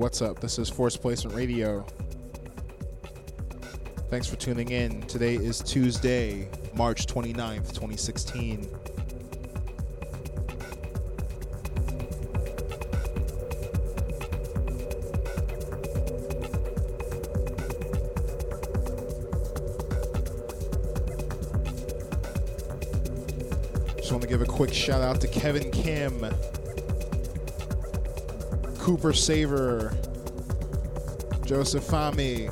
What's up? This is Force Placement Radio. Thanks for tuning in. Today is Tuesday, March 29th, 2016. Just want to give a quick shout out to Kevin Kim, Cooper Saver, Joseph Fami,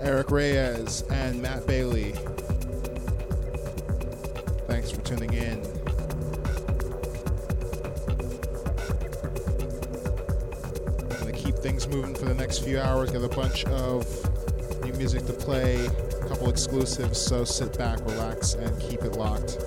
Eric Reyes, and Matt Bailey. Thanks for tuning in. I'm to keep things moving for the next few hours. Got a bunch of new music to play, a couple exclusives, so sit back, relax, and keep it locked.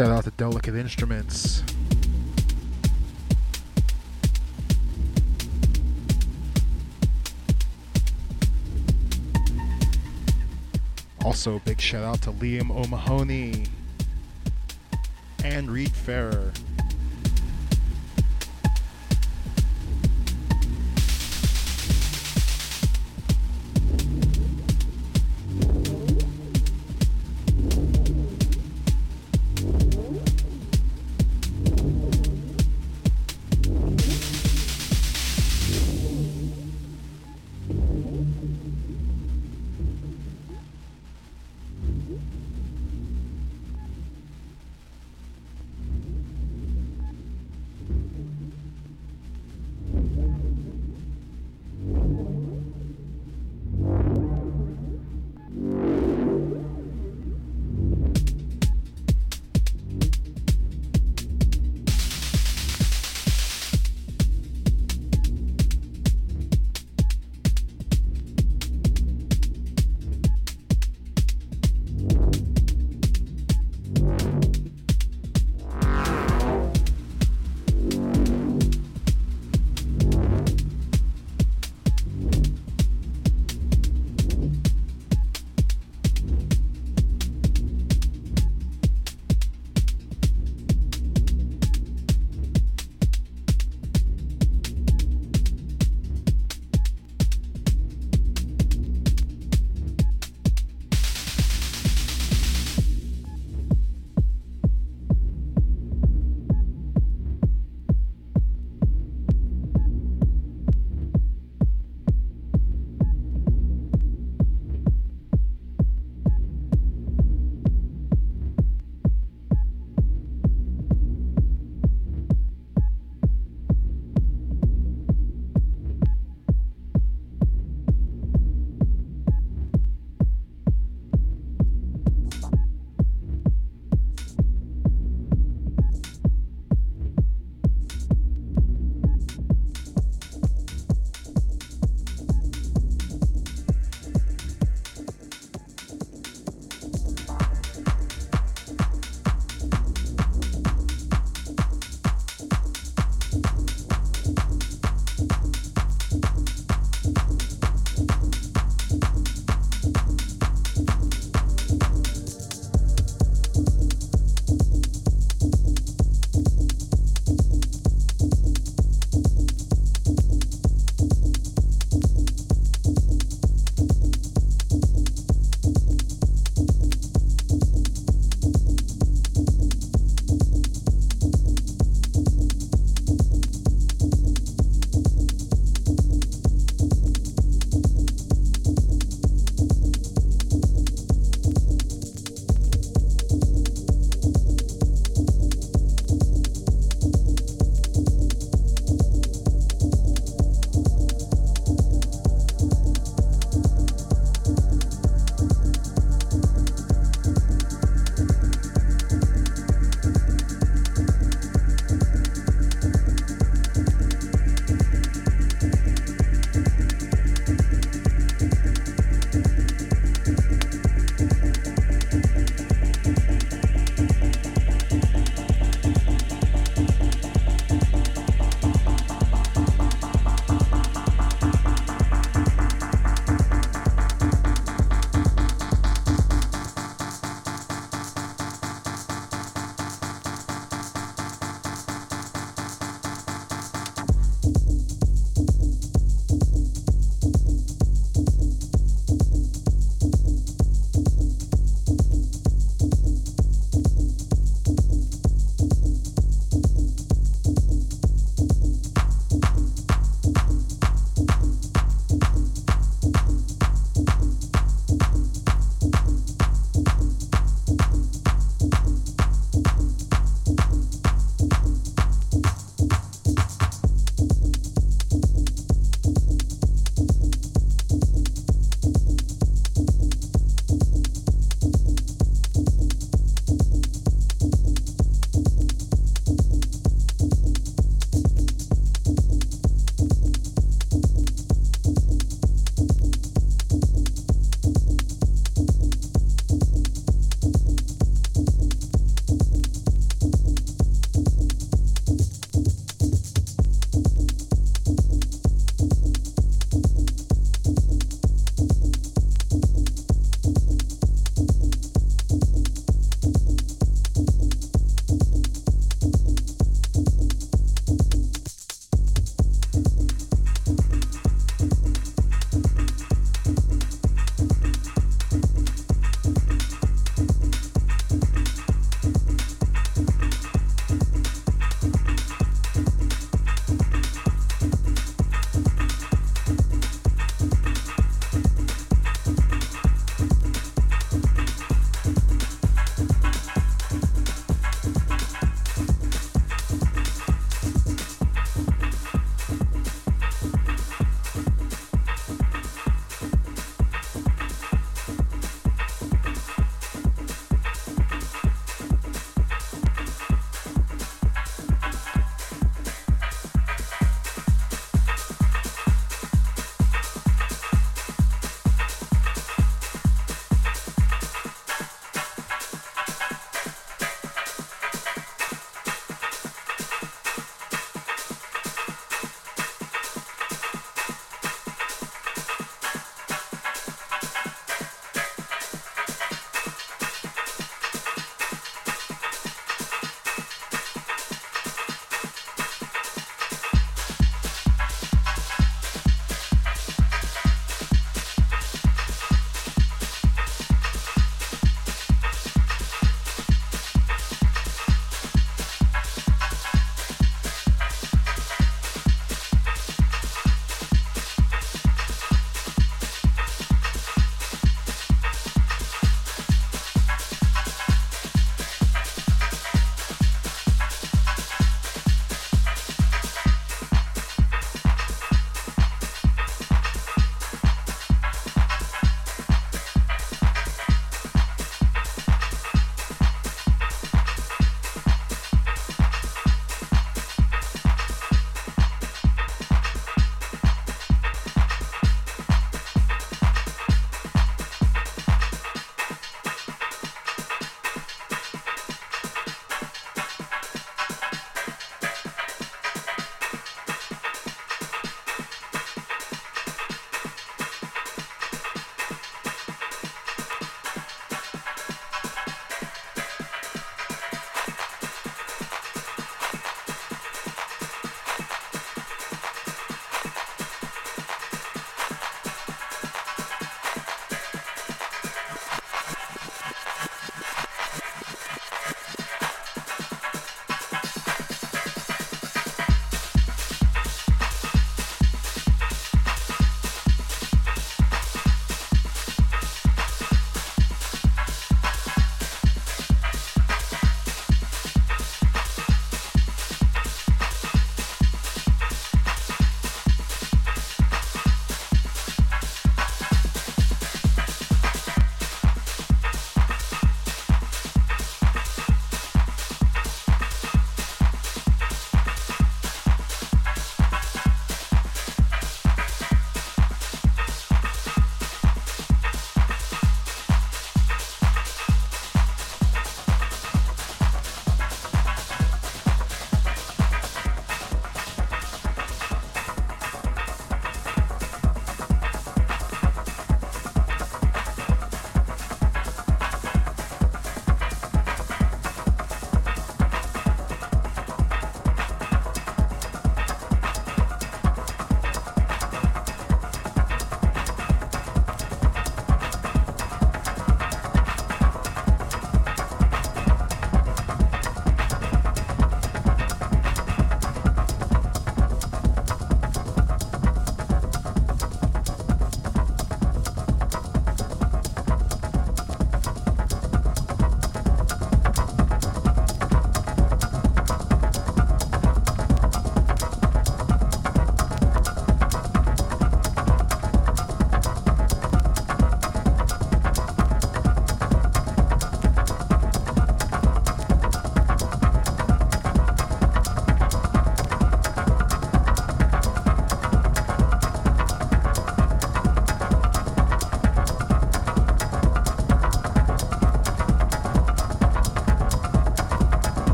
Shout out to Delicate Instruments. Also, big shout out to Liam O'Mahony and Reed Ferrer.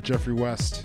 Jeffrey West.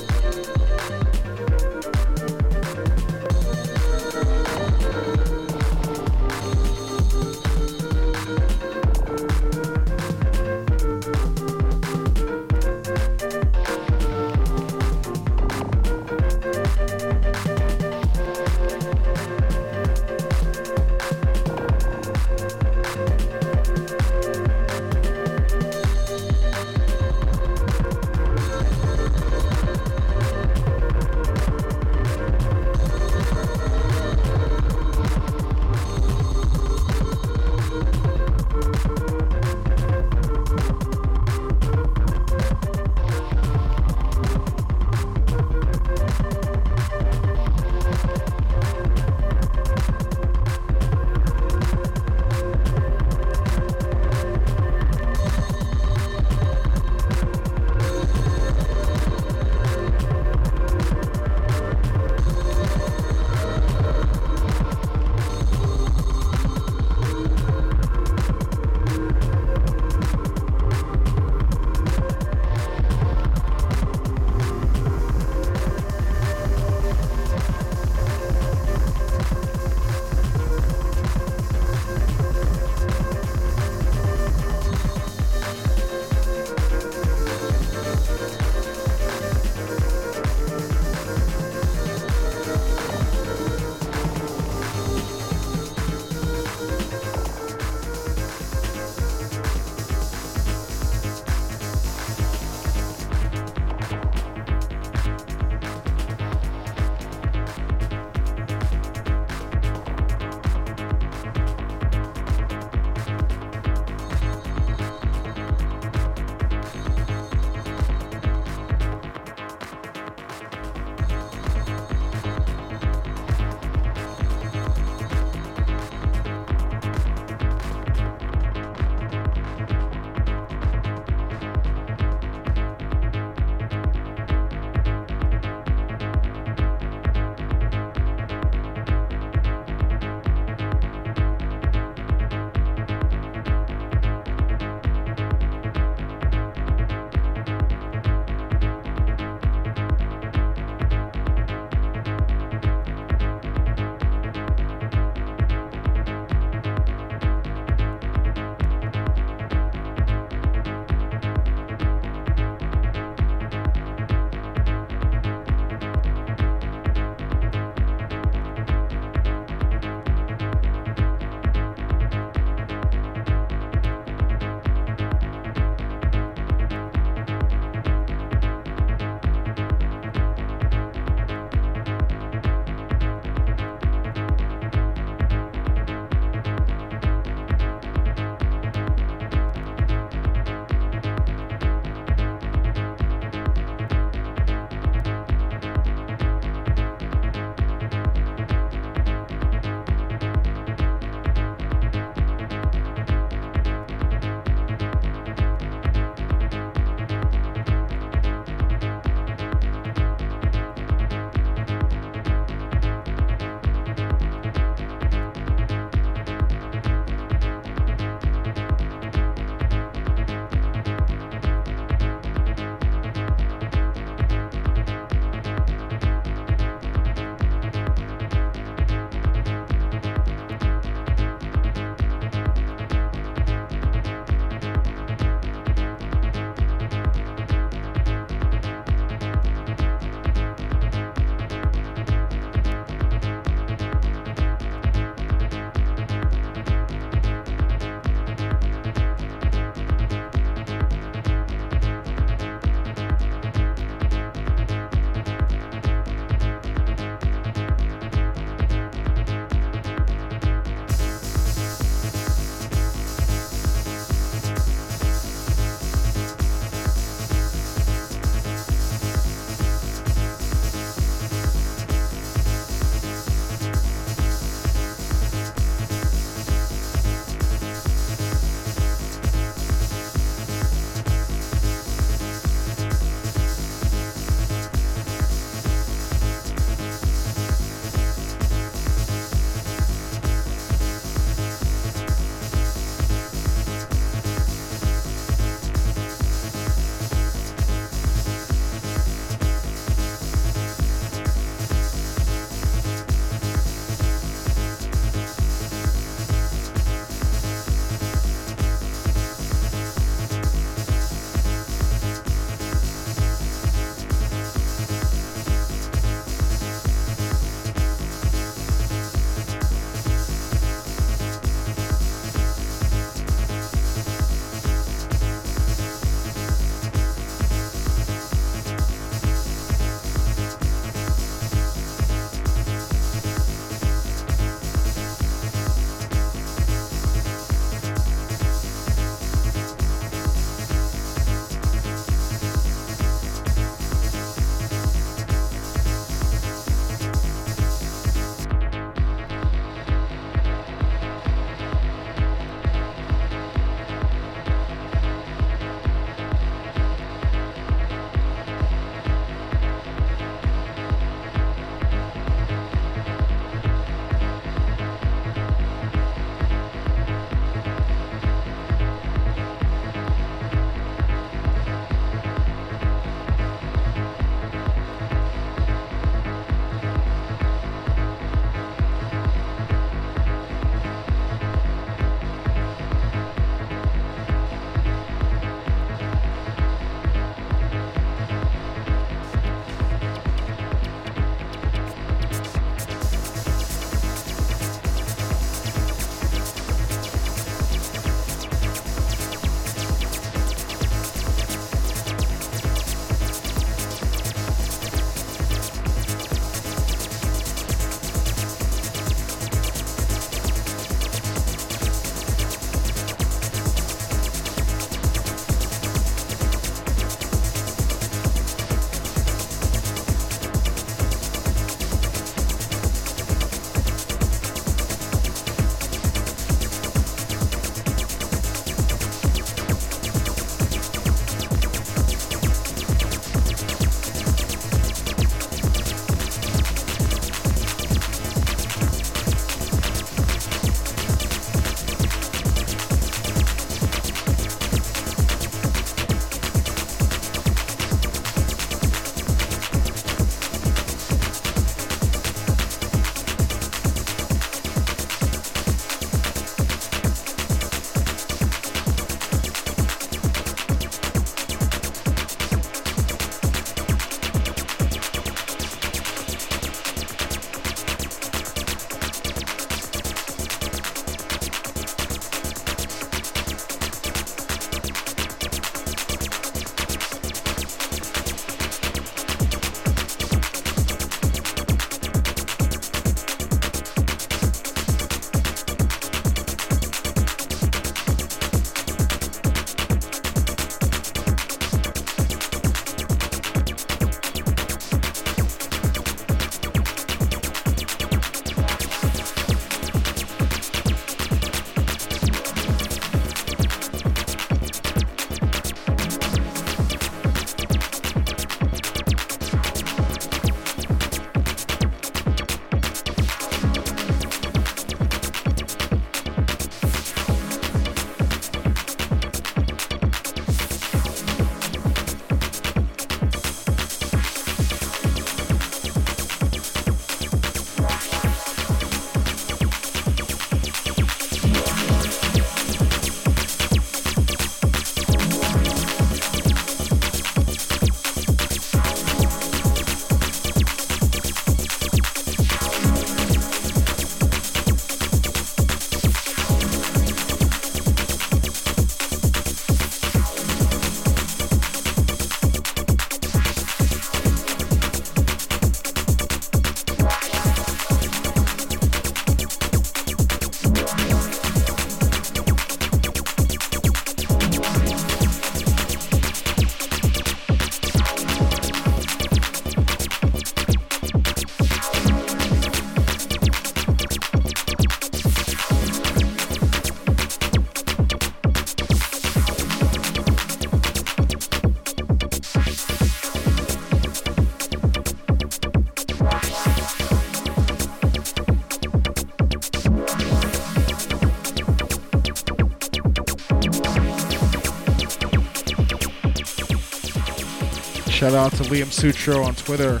Shout out to Liam Sutro on Twitter.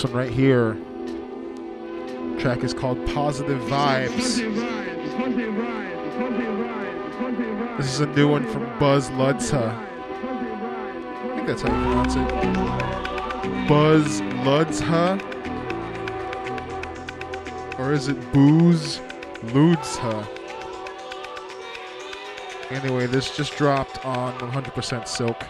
This one right here. Track is called Positive Vibes. This is a new one from Buzz Ludza. I think that's how you pronounce it. Buzz Ludza? Or is it Booze Ludza? Anyway, this just dropped on 100% Silk.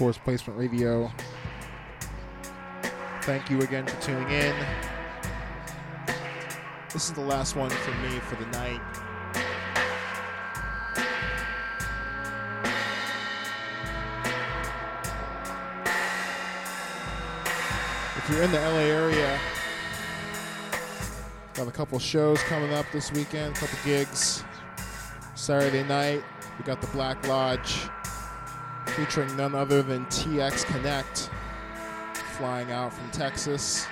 Course, Placement Radio. Thank you again for tuning in. This is the last one for me for the night. If you're in the LA area, got a couple shows coming up this weekend, a couple gigs. Saturday night, we got the Black Lodge featuring none other than TX Connect flying out from Texas,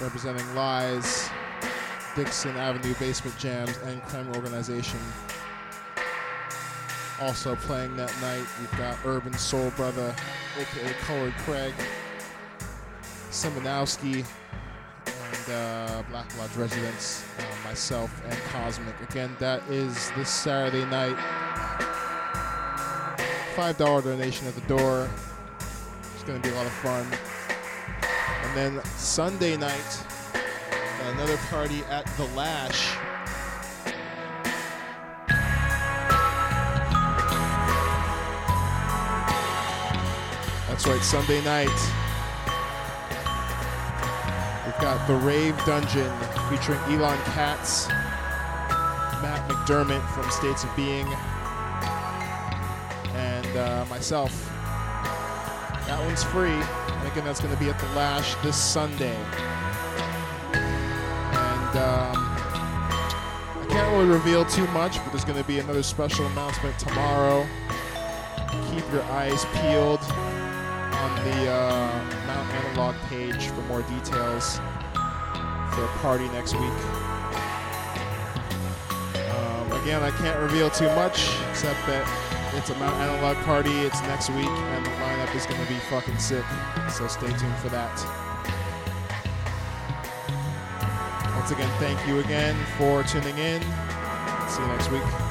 representing Lies, Dixon Avenue Basement Jams, and Creme Organization. Also playing that night, we've got Urban Soul Brother, aka Colored Craig, Simonowski, and uh, Black Lodge residents, uh, myself, and Cosmic. Again, that is this Saturday night. $5 donation at the door. It's going to be a lot of fun. And then Sunday night, another party at The Lash. That's right, Sunday night. We've got The Rave Dungeon featuring Elon Katz, Matt McDermott from States of Being, uh, myself. That one's free. And again, that's going to be at the Lash this Sunday. And um, I can't really reveal too much, but there's going to be another special announcement tomorrow. Keep your eyes peeled on the uh, Mount Analog page for more details for a party next week. Um, again, I can't reveal too much, except that it's a Mount Analog party. It's next week, and the lineup is going to be fucking sick. So stay tuned for that. Once again, thank you again for tuning in. See you next week.